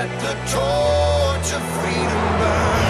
let the torch of freedom burn.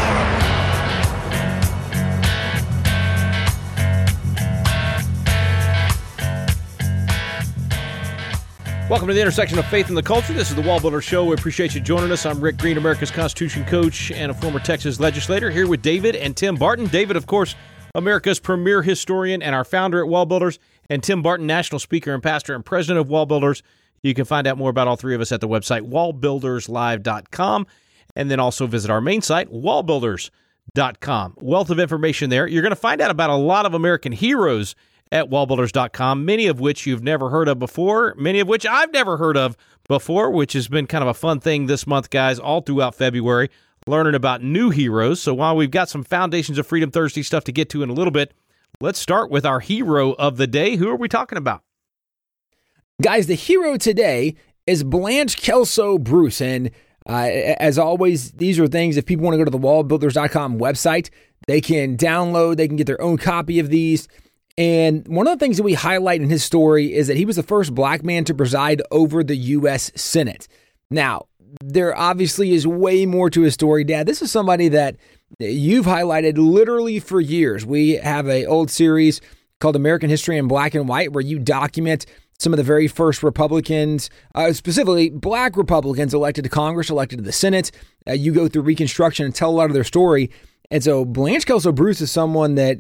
Welcome to the intersection of faith and the culture. This is the Wall Builder Show. We appreciate you joining us. I'm Rick Green, America's Constitution coach and a former Texas legislator, here with David and Tim Barton. David, of course, America's premier historian and our founder at Wall Builders, and Tim Barton, national speaker and pastor and president of Wall Builders. You can find out more about all three of us at the website wallbuilderslive.com and then also visit our main site, wallbuilders.com. Wealth of information there. You're going to find out about a lot of American heroes at wallbuilders.com, many of which you've never heard of before, many of which I've never heard of before, which has been kind of a fun thing this month, guys, all throughout February, learning about new heroes. So while we've got some Foundations of Freedom Thursday stuff to get to in a little bit, let's start with our hero of the day. Who are we talking about? Guys, the hero today is Blanche Kelso Bruce. And uh, as always, these are things, if people want to go to the wallbuilders.com website, they can download, they can get their own copy of these. And one of the things that we highlight in his story is that he was the first black man to preside over the U.S. Senate. Now, there obviously is way more to his story, Dad. This is somebody that you've highlighted literally for years. We have a old series called American History in Black and White where you document some of the very first Republicans, uh, specifically black Republicans elected to Congress, elected to the Senate. Uh, you go through Reconstruction and tell a lot of their story. And so Blanche Kelso Bruce is someone that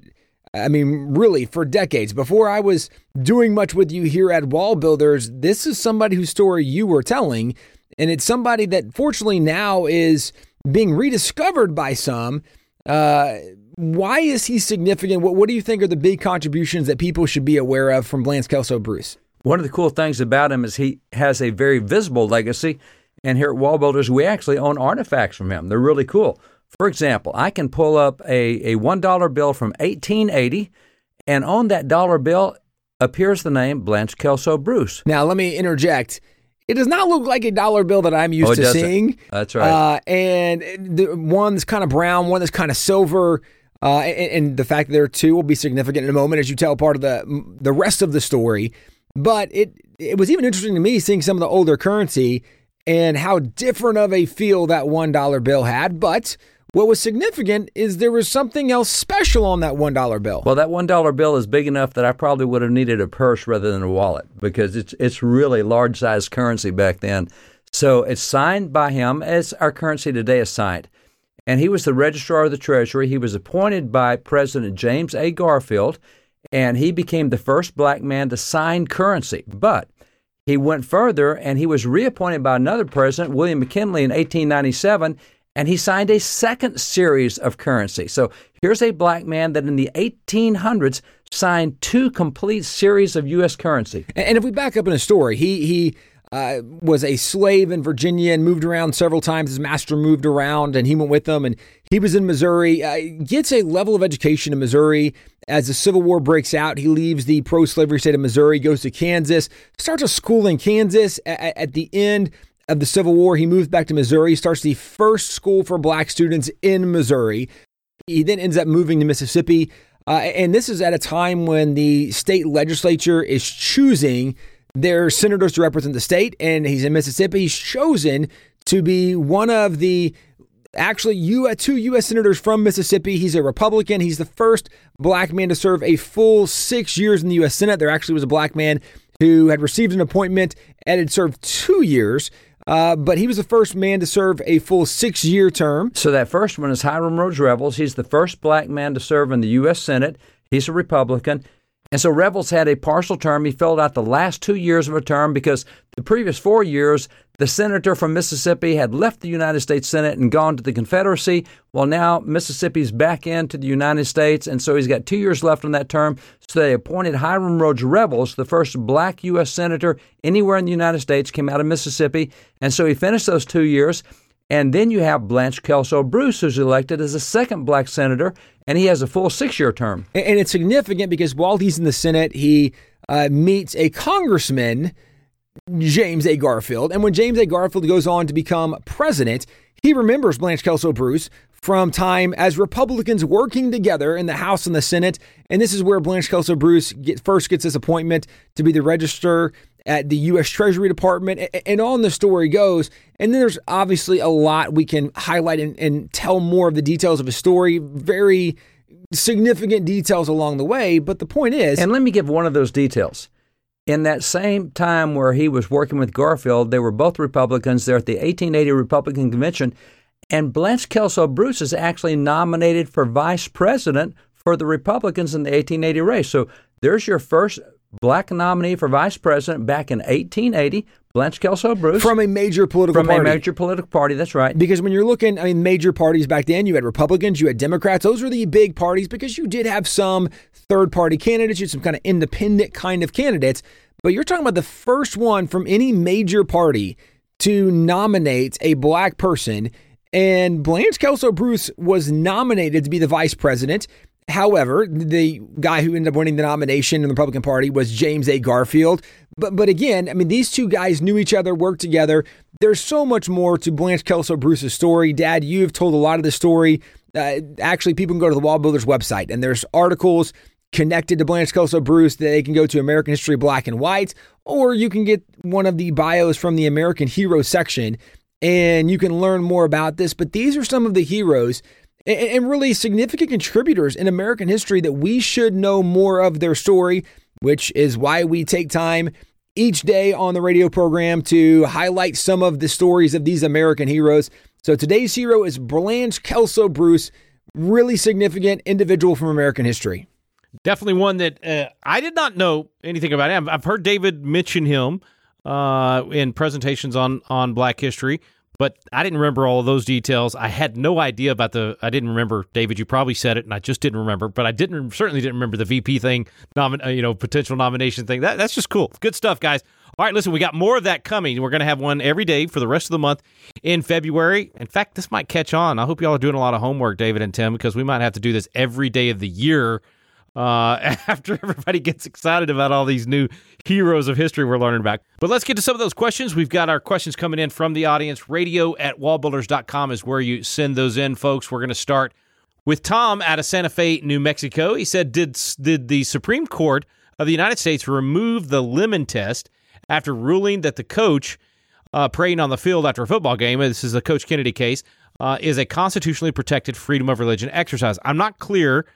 I mean, really, for decades, before I was doing much with you here at Wall Builders, this is somebody whose story you were telling. And it's somebody that fortunately now is being rediscovered by some. Uh, why is he significant? What, what do you think are the big contributions that people should be aware of from Blanche Kelso Bruce? One of the cool things about him is he has a very visible legacy. And here at Wall Builders, we actually own artifacts from him. They're really cool. For example, I can pull up a, a $1 bill from 1880, and on that dollar bill appears the name Blanche Kelso Bruce. Now, let me interject. It does not look like a dollar bill that I'm used Oh, to doesn't. seeing. That's right. Uh, and the one that's kind of brown, one that's kind of silver. Uh, and, and the fact that there are two will be significant in a moment as you tell part of the the rest of the story. But it it was even interesting to me seeing some of the older currency and how different of a feel that one dollar bill had. But what was significant is there was something else special on that one dollar bill. Well, that $1 bill is big enough that I probably would have needed a purse rather than a wallet because it's, it's really large size currency back then. So it's signed by him as our currency today is signed. And he was the registrar of the Treasury. He was appointed by President James A. Garfield, and he became the first black man to sign currency. But he went further and he was reappointed by another president, William McKinley, in 1897, and he signed a second series of currency. So here's a black man that in the 1800s signed two complete series of U.S. currency. And if we back up in his story, he he uh, was a slave in Virginia and moved around several times. His master moved around, and he went with them. And he was in Missouri. Uh, gets a level of education in Missouri. As the Civil War breaks out, he leaves the pro-slavery state of Missouri, goes to Kansas, starts a school in Kansas. A- at the end of the Civil War, he moves back to Missouri, starts the first school for black students in Missouri. He then ends up moving to Mississippi. Uh, and this is at a time when the state legislature is choosing their senators to represent the state. And he's in Mississippi. He's chosen to be one of the actually U- two U.S. senators from Mississippi. He's a Republican. He's the first black man to serve a full six years in the U.S. Senate. There actually was a black man who had received an appointment and had served two years. Uh, but he was the first man to serve a full six year term. So that first one is Hiram Rhodes Revels. He's the first black man to serve in the U.S. Senate. He's a Republican. And so Revels had a partial term. He filled out the last two years of a term because the previous four years, the senator from Mississippi had left the United States Senate and gone to the Confederacy. Well, now Mississippi's back into the United States, and so he's got two years left on that term. So they appointed Hiram Rhodes Revels, the first black U.S. senator anywhere in the United States, came out of Mississippi. And so he finished those two years. And then you have Blanche Kelso Bruce, who's elected as a second black senator, and he has a full six year term. And it's significant because while he's in the Senate, he uh, meets a congressman, James A. Garfield. And when James A. Garfield goes on to become president, he remembers Blanche Kelso Bruce from time as Republicans working together in the House and the Senate. And this is where Blanche Kelso Bruce get, first gets this appointment to be the register at the U.S. Treasury Department, and on the story goes. And then there's obviously a lot we can highlight and, and tell more of the details of a story. Very significant details along the way. But the point is, And let me give one of those details. In that same time where he was working with Garfield, they were both Republicans. They're at the 1880 Republican Convention, and Blanche Kelso Bruce is actually nominated for vice president for the Republicans in the 1880 race. So there's your first black nominee for vice president back in 1880, Blanche Kelso Bruce. from a major political from party. a major political party. That's right. Because when you're looking, I mean, major parties back then, you had Republicans, you had Democrats. Those were the big parties because you did have some third party candidates, you had some kind of independent kind of candidates. But you're talking about the first one from any major party to nominate a black person. And Blanche Kelso Bruce was nominated to be the vice president. However, the guy who ended up winning the nomination in the Republican Party was James A. Garfield. But but again, I mean, these two guys knew each other, worked together. There's so much more to Blanche Kelso Bruce's story. Dad, you've told a lot of the story. Uh, actually, people can go to the Wall Builders website, and there's articles connected to Blanche Kelso Bruce that they can go to American History Black and White, or you can get one of the bios from the American Hero section, and you can learn more about this. But these are some of the heroes and, really significant contributors in American history that we should know more of their story, which is why we take time each day on the radio program to highlight some of the stories of these American heroes. So today's hero is Blanche Kelso Bruce, really significant individual from American history. Definitely one that uh, I did not know anything about him. I've heard David mention him uh, in presentations on on Black History, but I didn't remember all of those details. I had no idea about the. I didn't remember David. You probably said it, and I just didn't remember. But I didn't certainly didn't remember the VP thing, nomin, uh, you know, potential nomination thing. That that's just cool. Good stuff, guys. All right, listen, we got more of that coming. We're going to have one every day for the rest of the month in February. In fact, this might catch on. I hope y'all are doing a lot of homework, David and Tim, because we might have to do this every day of the year uh, after everybody gets excited about all these new heroes of history we're learning about. But let's get to some of those questions. We've got our questions coming in from the audience. Radio at wallbuilders.com is where you send those in, folks. We're going to start with Tom out of Santa Fe, New Mexico. He said, Did, did the Supreme Court of the United States remove the lemon test after ruling that the coach uh, praying on the field after a football game, this is the Coach Kennedy case, uh, is a constitutionally protected freedom of religion exercise? I'm not clear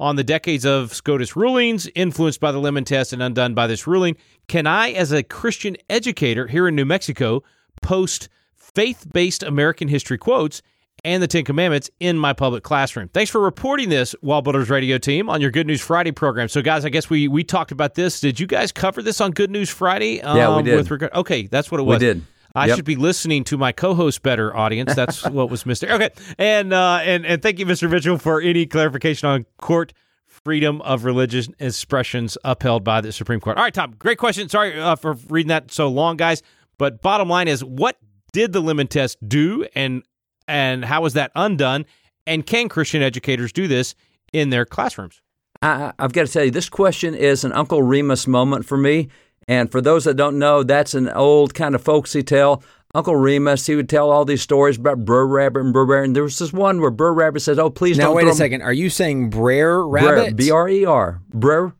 on the decades of SCOTUS rulings influenced by the lemon test and undone by this ruling. Can I, as a Christian educator here in New Mexico, post faith based American history quotes and the Ten Commandments in my public classroom? Thanks for reporting this, Wall Builders Radio team, on your Good News Friday program. So, guys, I guess we we talked about this. Did you guys cover this on Good News Friday? Yeah, we um, did. With regard, okay, that's what it was. We did. I Yep. should be listening to my co-host better, audience. That's what was missed. Okay, and uh, and and thank you, Mr. Mitchell, for any clarification on court freedom of religious expressions upheld by the Supreme Court. All right, Tom, great question. Sorry uh, for reading that so long, guys. But bottom line is, what did the lemon test do, and and how was that undone? And can Christian educators do this in their classrooms? I, I've got to tell you, this question is an Uncle Remus moment for me. And for those that don't know, that's an old kind of folksy tale. Uncle Remus, he would tell all these stories about Br'er Rabbit and Br'er Rabbit. And there was this one where Br'er Rabbit says, "Oh, please Now don't Now, wait a second. Are you saying Brer Br'er, Rabbit? B R E R, Br'er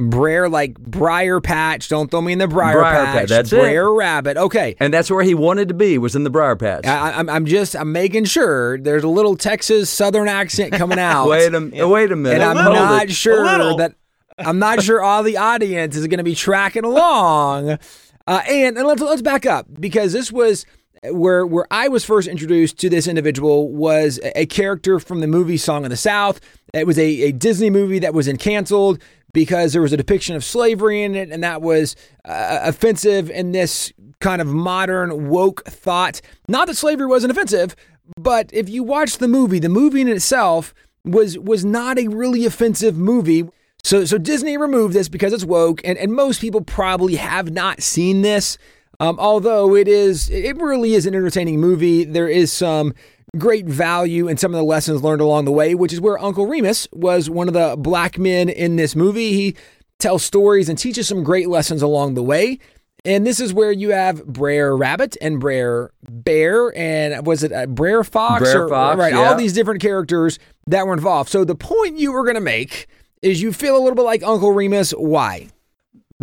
Brer like Briar Patch. Don't throw me in the Briar, Briar Patch. Patch, that's it. Brer Rabbit. Okay. And that's where he wanted to be, was in the Briar Patch. I, I'm, I'm just I'm making sure there's a little Texas Southern accent coming out. wait a wait a minute. and I'm Hold not it. sure that I'm not sure all the audience is going to be tracking along. Uh, and, and let's let's back up because this was where where I was first introduced to this individual was a, character from the movie Song of the South. It was a, a Disney movie that was in canceled because there was a depiction of slavery in it, and that was uh, offensive in this kind of modern woke thought. Not that slavery wasn't offensive, but if you watch the movie, the movie in itself was was not a really offensive movie. So so Disney removed this because it's woke, and, and most people probably have not seen this. Um, although it is it really is an entertaining movie. There is some great value in some of the lessons learned along the way, which is where Uncle Remus was one of the black men in this movie. He tells stories and teaches some great lessons along the way. And this is where you have Brer Rabbit and Brer Bear and was it uh, Brer Fox? Brer Fox, right, yeah. all these different characters that were involved. So the point you were going to make is you feel a little bit like Uncle Remus. Why?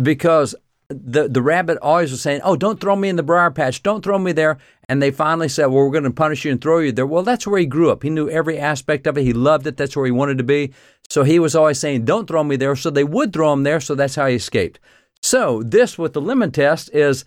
because the the rabbit always was saying, "Oh, don't throw me in the briar patch. Don't throw me there." And they finally said, "Well, we're going to punish you and throw you there." Well, that's where he grew up. He knew every aspect of it. He loved it. That's where he wanted to be. So he was always saying, "Don't throw me there." So they would throw him there. So that's how he escaped. So this with the lemon test is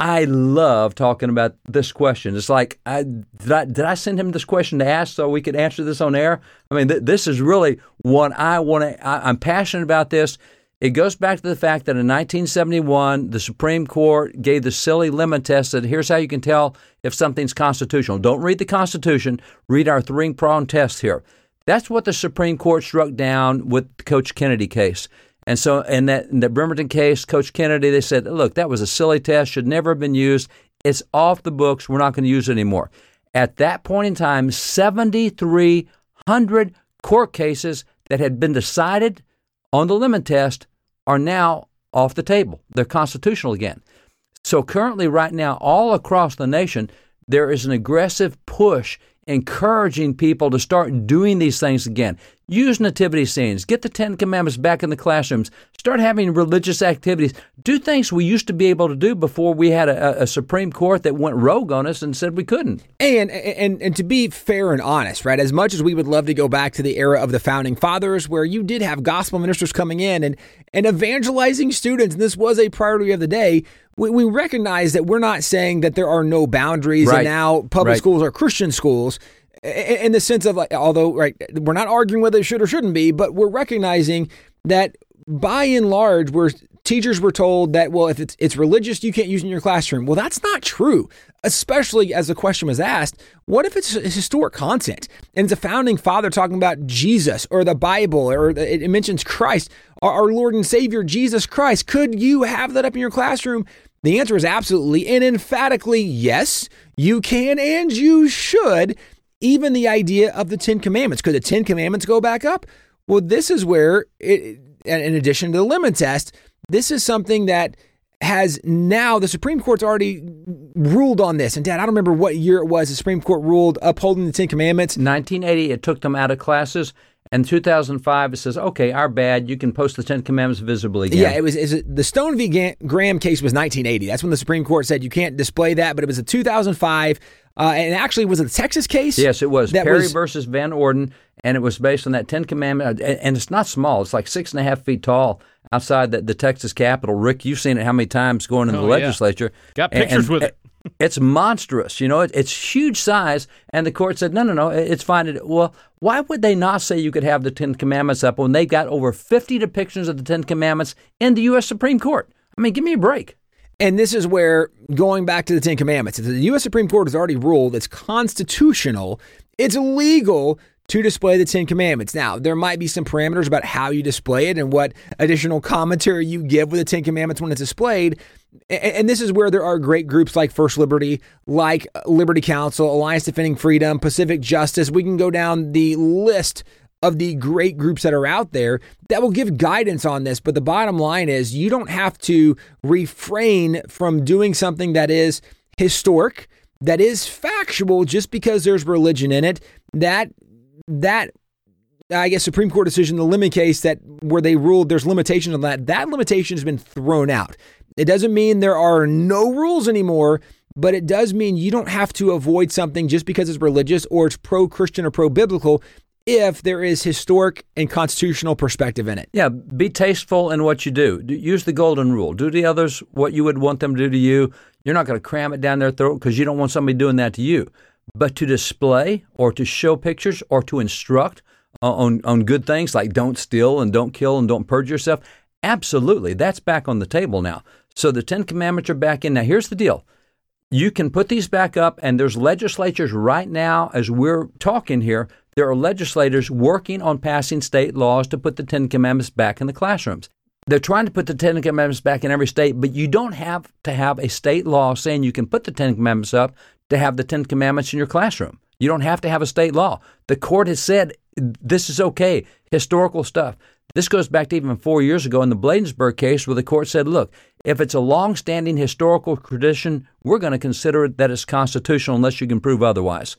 I love talking about this question. It's like, I, did, I, did I send him this question to ask so we could answer this on air? I mean, th- this is really what I want to, I'm passionate about this. It goes back to the fact that in 1971, the Supreme Court gave the silly lemon test that here's how you can tell if something's constitutional. Don't read the Constitution, read our three prong test here. That's what the Supreme Court struck down with the Coach Kennedy case. And so, in that, in Bremerton case, Coach Kennedy, they said, look, that was a silly test, should never have been used. It's off the books. We're not going to use it anymore. At that point in time, 7,300 court cases that had been decided on the lemon test are now off the table. They're constitutional again. So, currently, right now, all across the nation, there is an aggressive push encouraging people to start doing these things again. Use nativity scenes, get the Ten Commandments back in the classrooms, start having religious activities, do things we used to be able to do before we had a, a Supreme Court that went rogue on us and said we couldn't. And, and and to be fair and honest, right? As much as we would love to go back to the era of the founding fathers, where you did have gospel ministers coming in and and evangelizing students, and this was a priority of the day. We, we recognize that we're not saying that there are no boundaries, Right. and now public Right. schools are Christian schools in the sense of like, although right, we're not arguing whether it should or shouldn't be, but we're recognizing that by and large, where teachers were told that well, if it's it's religious, you can't use it in your classroom. Well, that's not true. Especially as the question was asked, what if it's historic content and it's a founding father talking about Jesus or the Bible or it mentions Christ, our Lord and Savior Jesus Christ? Could you have that up in your classroom? The answer is absolutely and emphatically yes, you can and you should. Even the idea of the Ten Commandments. Could the Ten Commandments go back up? Well, this is where, it, in addition to the lemon test, this is something that has now the Supreme Court's already ruled on this. And Dad, I don't remember what year it was the Supreme Court ruled upholding the Ten Commandments. 1980, it took them out of classes. And 2005, it says, okay, our bad. You can post the Ten Commandments visibly again. Yeah, it was is it, the Stone v. Graham case was 1980. That's when the Supreme Court said you can't display that, but it was a 2005. Uh, and actually, was it the Texas case? Yes, it was That Perry was- versus Van Orden, and it was based on that Ten Commandment. And and it's not small; it's like six and a half feet tall outside the, the Texas Capitol. Rick, you've seen it how many times going in the Oh, yeah. legislature? Got And- pictures and with it. It's monstrous, you know. It, it's huge size, and the court said, "No, no, no, it's fine." It- Well, why would they not say you could have the Ten Commandments up when they've got over fifty depictions of the Ten Commandments in the U.S. Supreme Court? I mean, give me a break. And this is where, going back to the Ten Commandments, the U.S. Supreme Court has already ruled it's constitutional, it's legal to display the Ten Commandments. Now, there might be some parameters about how you display it and what additional commentary you give with the Ten Commandments when it's displayed. And this is where there are great groups like First Liberty, like Liberty Counsel, Alliance Defending Freedom, Pacific Justice. We can go down the list of the great groups that are out there that will give guidance on this. But the bottom line is you don't have to refrain from doing something that is historic, that is factual, just because there's religion in it. That that I guess Supreme Court decision, the lemon case that where they ruled there's limitations on that, that limitation has been thrown out. It doesn't mean there are no rules anymore, but it does mean you don't have to avoid something just because it's religious or it's pro Christian or pro biblical if there is historic and constitutional perspective in it. Yeah, be tasteful in what you do. Use the golden rule. Do to others what you would want them to do to you. You're not going to cram it down their throat because you don't want somebody doing that to you. But to display or to show pictures or to instruct on, on good things like don't steal and don't kill and don't purge yourself, absolutely. That's back on the table now. So the Ten Commandments are back in. Now, here's the deal you can put these back up, and there's legislatures right now as we're talking here. There are legislators working on passing state laws to put the Ten Commandments back in the classrooms. They're trying to put the Ten Commandments back in every state, but you don't have to have a state law saying you can put the Ten Commandments up to have the Ten Commandments in your classroom. You don't have to have a state law. The court has said this is okay, historical stuff. This goes back to even four years ago in the Bladensburg case, where the court said, look, if it's a long-standing historical tradition, we're going to consider it that it's constitutional unless you can prove otherwise.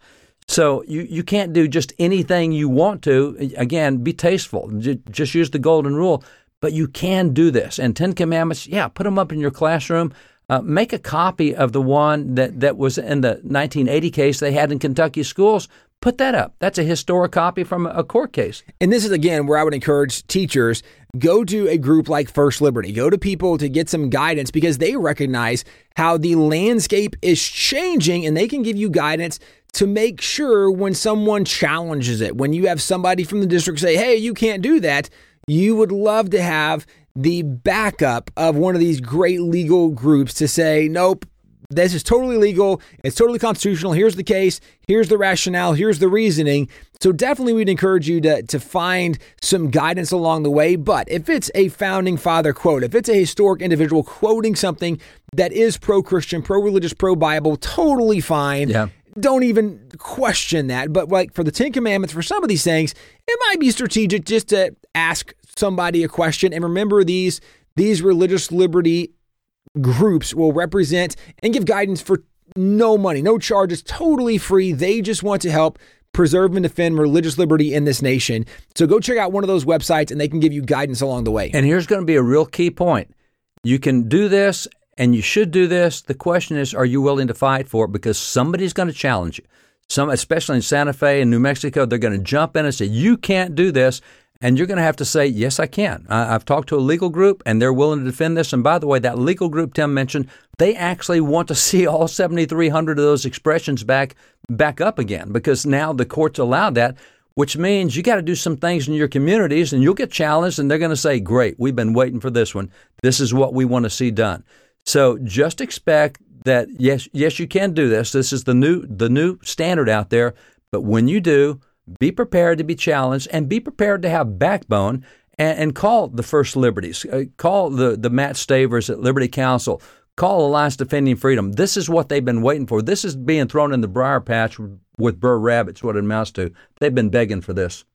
So you, you can't do just anything you want to. Again, be tasteful. Just use the golden rule. but you can do this. And Ten Commandments, yeah, put them up in your classroom. Uh, make a copy of the one that, that was in the 1980 case they had in Kentucky schools. Put that up. That's a historic copy from a court case. And this is again where I would encourage teachers go to a group like First Liberty. Go to people to get some guidance because they recognize how the landscape is changing and they can give you guidance to make sure when someone challenges it, when you have somebody from the district say, "Hey, you can't do that." You would love to have the backup of one of these great legal groups to say, "Nope, this is totally legal. It's totally constitutional. Here's the case. Here's the rationale. Here's the reasoning. So definitely we'd encourage you to, to find some guidance along the way. But if it's a founding father quote, if it's a historic individual quoting something that is pro-Christian, pro-religious, pro-Bible, totally fine. Yeah. Don't even question that. But like for the Ten Commandments, for some of these things, it might be strategic just to ask somebody a question. And remember these these religious liberty groups will represent and give guidance for no money, no charges, totally free. They just want to help preserve and defend religious liberty in this nation. So go check out one of those websites and they can give you guidance along the way. And here's going to be a real key point. You can do this and you should do this. The question is, are you willing to fight for it? Because somebody's going to challenge you. Some, especially in Santa Fe and New Mexico, they're going to jump in and say, you can't do this. And you're going to have to say, yes, I can. I, have talked to a legal group and they're willing to defend this. And by the way, that legal group Tim mentioned, they actually want to see all 7,300 of those expressions back, back up again because now the courts allow that, which means you got to do some things in your communities and you'll get challenged and they're going to say, great, we've been waiting for this one. This is what we want to see done. So just expect that, yes, yes, you can do this. This is the new, the new standard out there. But when you do, be prepared to be challenged and be prepared to have backbone and, and call the First Liberties, uh, call the, the Matt Stavers at Liberty Counsel, call Alliance Defending Freedom. This is what they've been waiting for. This is being thrown in the briar patch with Br'er Rabbits, what it amounts to. They've been begging for this.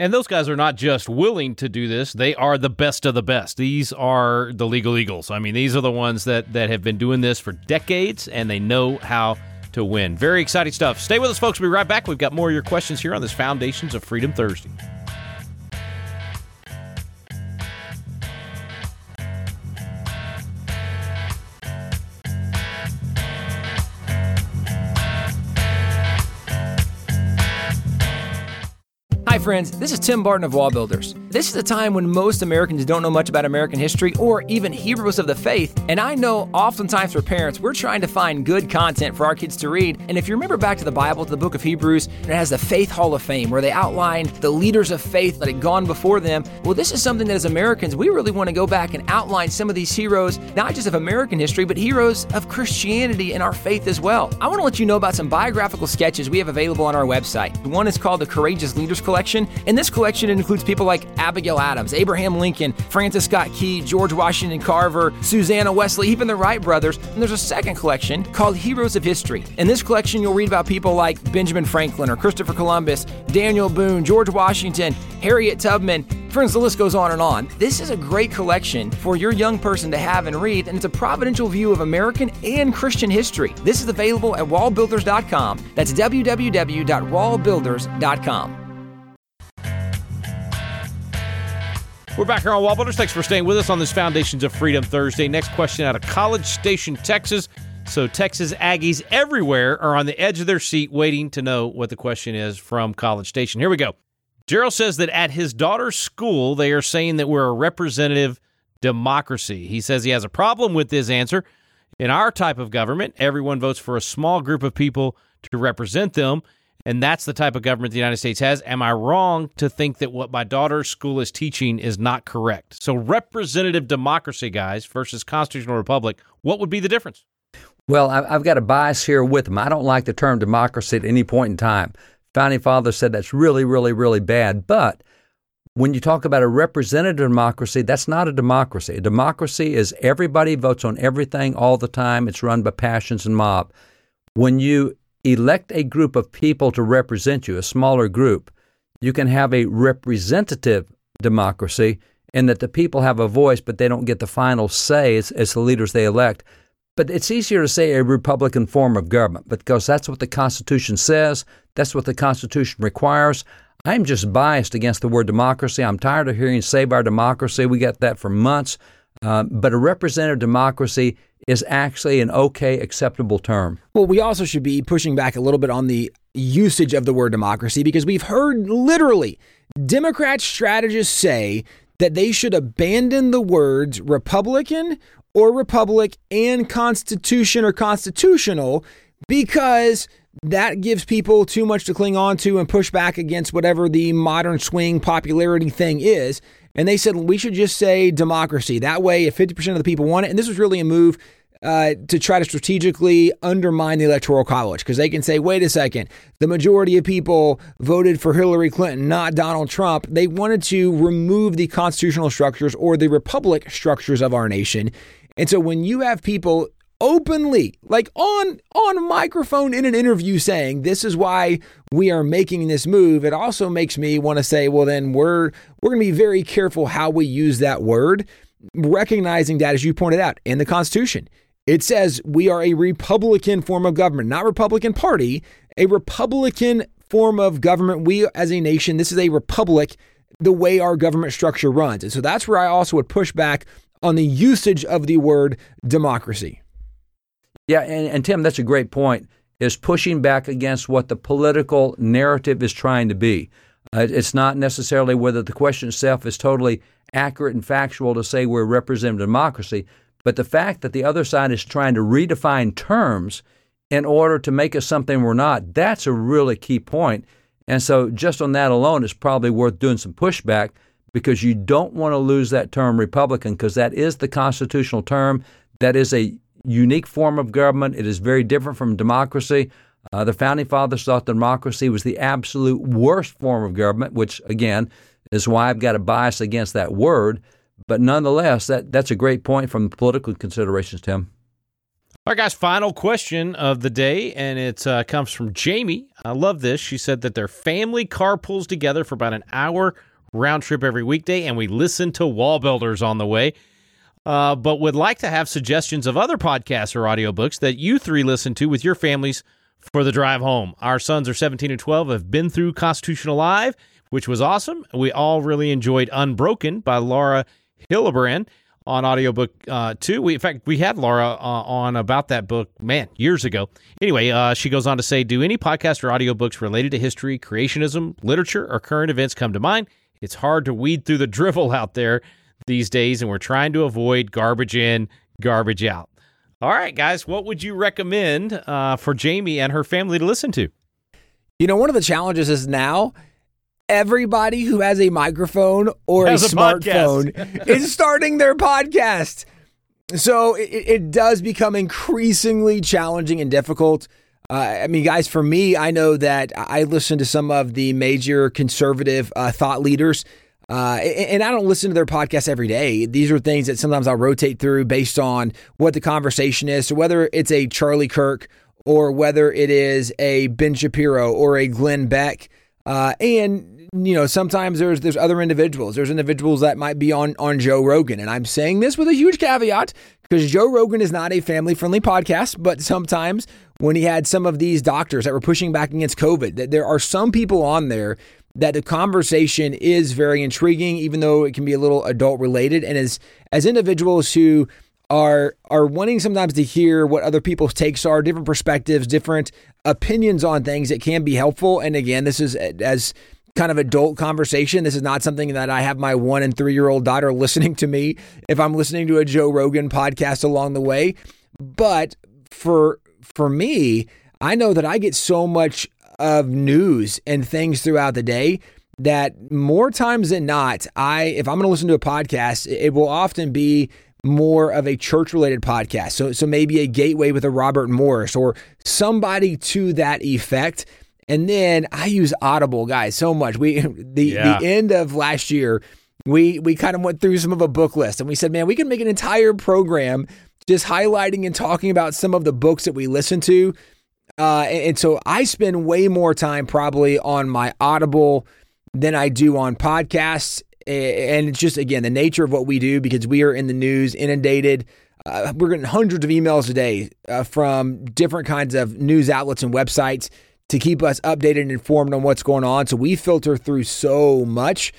And those guys are not just willing to do this, they are the best of the best. These are the legal eagles. I mean, these are the ones that, that have been doing this for decades and they know how to win. Very exciting stuff. Stay with us, folks. We'll be right back. We've got more of your questions here on this Foundations of Freedom Thursday. Hi, friends. This is Tim Barton of Wall Builders. This is a time when most Americans don't know much about American history or even Hebrews of the faith. And I know oftentimes for parents, we're trying to find good content for our kids to read. And if you remember back to the Bible, to the book of Hebrews, it has the Faith Hall of Fame where they outlined the leaders of faith that had gone before them. Well, this is something that as Americans, we really want to go back and outline some of these heroes, not just of American history, but heroes of Christianity and our faith as well. I want to let you know about some biographical sketches we have available on our website. One is called the Courageous Leaders Collection, and this collection includes people like Abigail Adams, Abraham Lincoln, Francis Scott Key, George Washington Carver, Susanna Wesley, even the Wright brothers. And there's a second collection called Heroes of History. In this collection, you'll read about people like Benjamin Franklin or Christopher Columbus, Daniel Boone, George Washington, Harriet Tubman. Friends, the list goes on and on. This is a great collection for your young person to have and read, and it's a providential view of American and Christian history. This is available at wallbuilders.com. That's www.wallbuilders.com. We're back here on Wall Builders. Thanks for staying with us on this Foundations of Freedom Thursday. Next question out of College Station, Texas. So, Texas Aggies everywhere are on the edge of their seat waiting to know what the question is from College Station. Here we go. Gerald says that at his daughter's school, they are saying that we're a representative democracy. He says he has a problem with this answer. In our type of government, everyone votes for a small group of people to represent them. And that's the type of government the United States has. Am I wrong to think that what my daughter's school is teaching is not correct? So, representative democracy, guys, versus constitutional republic, what would be the difference? Well, I've got a bias here with them. I don't like the term democracy at any point in time. Founding fathers said that's really, really, really bad. But when you talk about a representative democracy, that's not a democracy. A democracy is everybody votes on everything all the time. It's run by passions and mob. When you elect a group of people to represent you, a smaller group, you can have a representative democracy in that the people have a voice, but they don't get the final say as, as the leaders they elect. But it's easier to say a Republican form of government because that's what the Constitution says, that's what the Constitution requires. I'm just biased against the word democracy. I'm tired of hearing save our democracy. We got that for months. Uh, but a representative democracy is actually an okay, acceptable term. Well, we also should be pushing back a little bit on the usage of the word democracy because we've heard literally Democrat strategists say that they should abandon the words Republican or Republic and Constitution or constitutional because that gives people too much to cling on to and push back against whatever the modern swing popularity thing is. And they said we should just say democracy. That way, if 50% of the people want it, and this was really a move uh, to try to strategically undermine the electoral college because they can say, wait a second, the majority of people voted for Hillary Clinton, not Donald Trump. They wanted to remove the constitutional structures or the republic structures of our nation. And so when you have people openly like on on microphone in an interview saying this is why we are making this move it also makes me want to say well then we're we're going to be very careful how we use that word recognizing that as you pointed out in the constitution it says we are a republican form of government not republican party a republican form of government we as a nation this is a republic the way our government structure runs and so that's where i also would push back on the usage of the word democracy yeah, and, and Tim, that's a great point. Is pushing back against what the political narrative is trying to be. Uh, it's not necessarily whether the question itself is totally accurate and factual to say we're representative democracy, but the fact that the other side is trying to redefine terms in order to make us something we're not, that's a really key point. And so, just on that alone, it's probably worth doing some pushback because you don't want to lose that term Republican because that is the constitutional term. That is a unique form of government. It is very different from democracy. Uh, the founding fathers thought democracy was the absolute worst form of government, which again is why I've got a bias against that word. But nonetheless, that, that's a great point from political considerations, Tim. All right, guys, final question of the day, and it uh, comes from Jamie. I love this. She said that their family carpools together for about an hour round trip every weekday, and we listen to Wall Builders on the way uh, but would like to have suggestions of other podcasts or audiobooks that you three listen to with your families for the drive home. Our sons are 17 and 12, have been through Constitution Alive, which was awesome. We all really enjoyed Unbroken by Laura Hillenbrand on audiobook uh, too. We, in fact, we had Laura uh, on about that book, man, years ago. Anyway, uh, she goes on to say, do any podcast or audiobooks related to history, creationism, literature, or current events come to mind? It's hard to weed through the drivel out there these days, and we're trying to avoid garbage in, garbage out. All right, guys, what would you recommend uh, for Jamie and her family to listen to? You know, one of the challenges is now everybody who has a microphone or a, a smartphone is starting their podcast. So it, it does become increasingly challenging and difficult. Uh, I mean, guys, for me, I know that I listen to some of the major conservative uh, thought leaders. Uh, and I don't listen to their podcasts every day. These are things that sometimes I'll rotate through based on what the conversation is. So whether it's a Charlie Kirk or whether it is a Ben Shapiro or a Glenn Beck, uh, and you know sometimes there's there's other individuals. There's individuals that might be on on Joe Rogan, and I'm saying this with a huge caveat because Joe Rogan is not a family friendly podcast. But sometimes when he had some of these doctors that were pushing back against COVID, that there are some people on there that the conversation is very intriguing, even though it can be a little adult related. And as as individuals who are are wanting sometimes to hear what other people's takes are, different perspectives, different opinions on things, it can be helpful. And again, this is as kind of adult conversation. This is not something that I have my one and three year old daughter listening to me if I'm listening to a Joe Rogan podcast along the way. But for for me, I know that I get so much of news and things throughout the day that more times than not, I if I'm going to listen to a podcast, it will often be more of a church related podcast. So so maybe a gateway with a Robert Morris or somebody to that effect. And then I use Audible, guys, so much. We the Yeah. the end of last year, we we kind of went through some of a book list and we said, man, we can make an entire program just highlighting and talking about some of the books that we listen to. Uh, and, and so I spend way more time probably on my Audible than I do on podcasts. And it's just, again, the nature of what we do because we are in the news, inundated. Uh, we're getting hundreds of emails a day uh, from different kinds of news outlets and websites to keep us updated and informed on what's going on. So we filter through so much.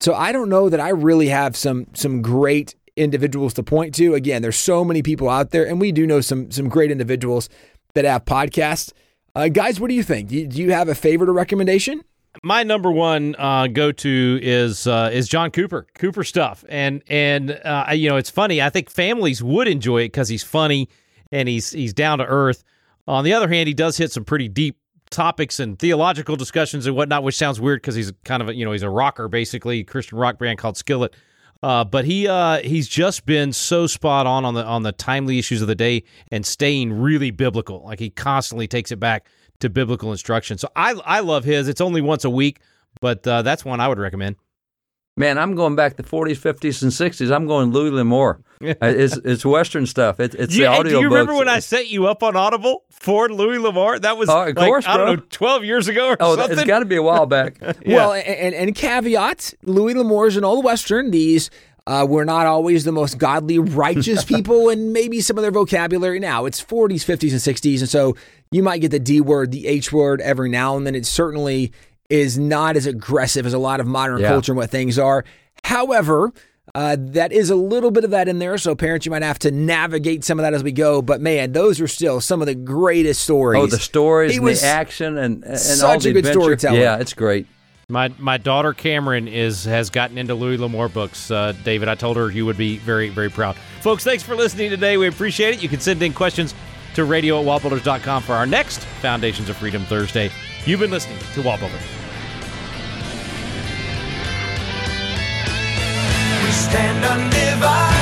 So I don't know that I really have some some great individuals to point to. Again, there's so many people out there, and we do know some some great individuals that have podcasts. Uh, guys, what do you think? Do you, do you have a favorite or recommendation? My number one uh, go to is uh, is John Cooper, Cooper stuff, and and uh, you know it's funny. I think families would enjoy it because he's funny and he's he's down to earth. On the other hand, he does hit some pretty deep topics and theological discussions and whatnot, which sounds weird because he's kind of a, you know he's a rocker basically, Christian rock band called Skillet. Uh, but he uh, he's just been so spot on on the on the timely issues of the day and staying really biblical. Like he constantly takes it back to biblical instruction. So I I love his. It's only once a week, but uh, that's one I would recommend. Man, I'm going back to 40s, 50s, and 60s. I'm going Louis L'Amour. Uh, it's it's Western stuff. It, it's Do you, the audio do you remember books. when I set you up on Audible for Louis L'Amour? That was Oh, of like, course, I don't bro. know, twelve years ago or Oh, something. it's got to be a while back. Well, and, and, and caveat, Louis L'Amour's an old Western. These uh, were not always the most godly, righteous people, and maybe some of their vocabulary now. It's 40s, 50s, and 60s. And so you might get the D word, the H word every now and then. It certainly is not as aggressive as a lot of modern Yeah. culture and what things are. However, uh, that is a little bit of that in there. So parents, you might have to navigate some of that as we go. But man, those are still some of the greatest stories. Oh, the stories He and was the action and, and all such the a good adventure. storyteller. Yeah, it's great. My my daughter Cameron is has gotten into Louis L'Amour books. Uh, David, I told her you would be very very proud. Folks, thanks for listening today. We appreciate it. You can send in questions to radio at wallbuilders.com for our next Foundations of Freedom Thursday. You've been listening to Wall Builders. We stand undivided.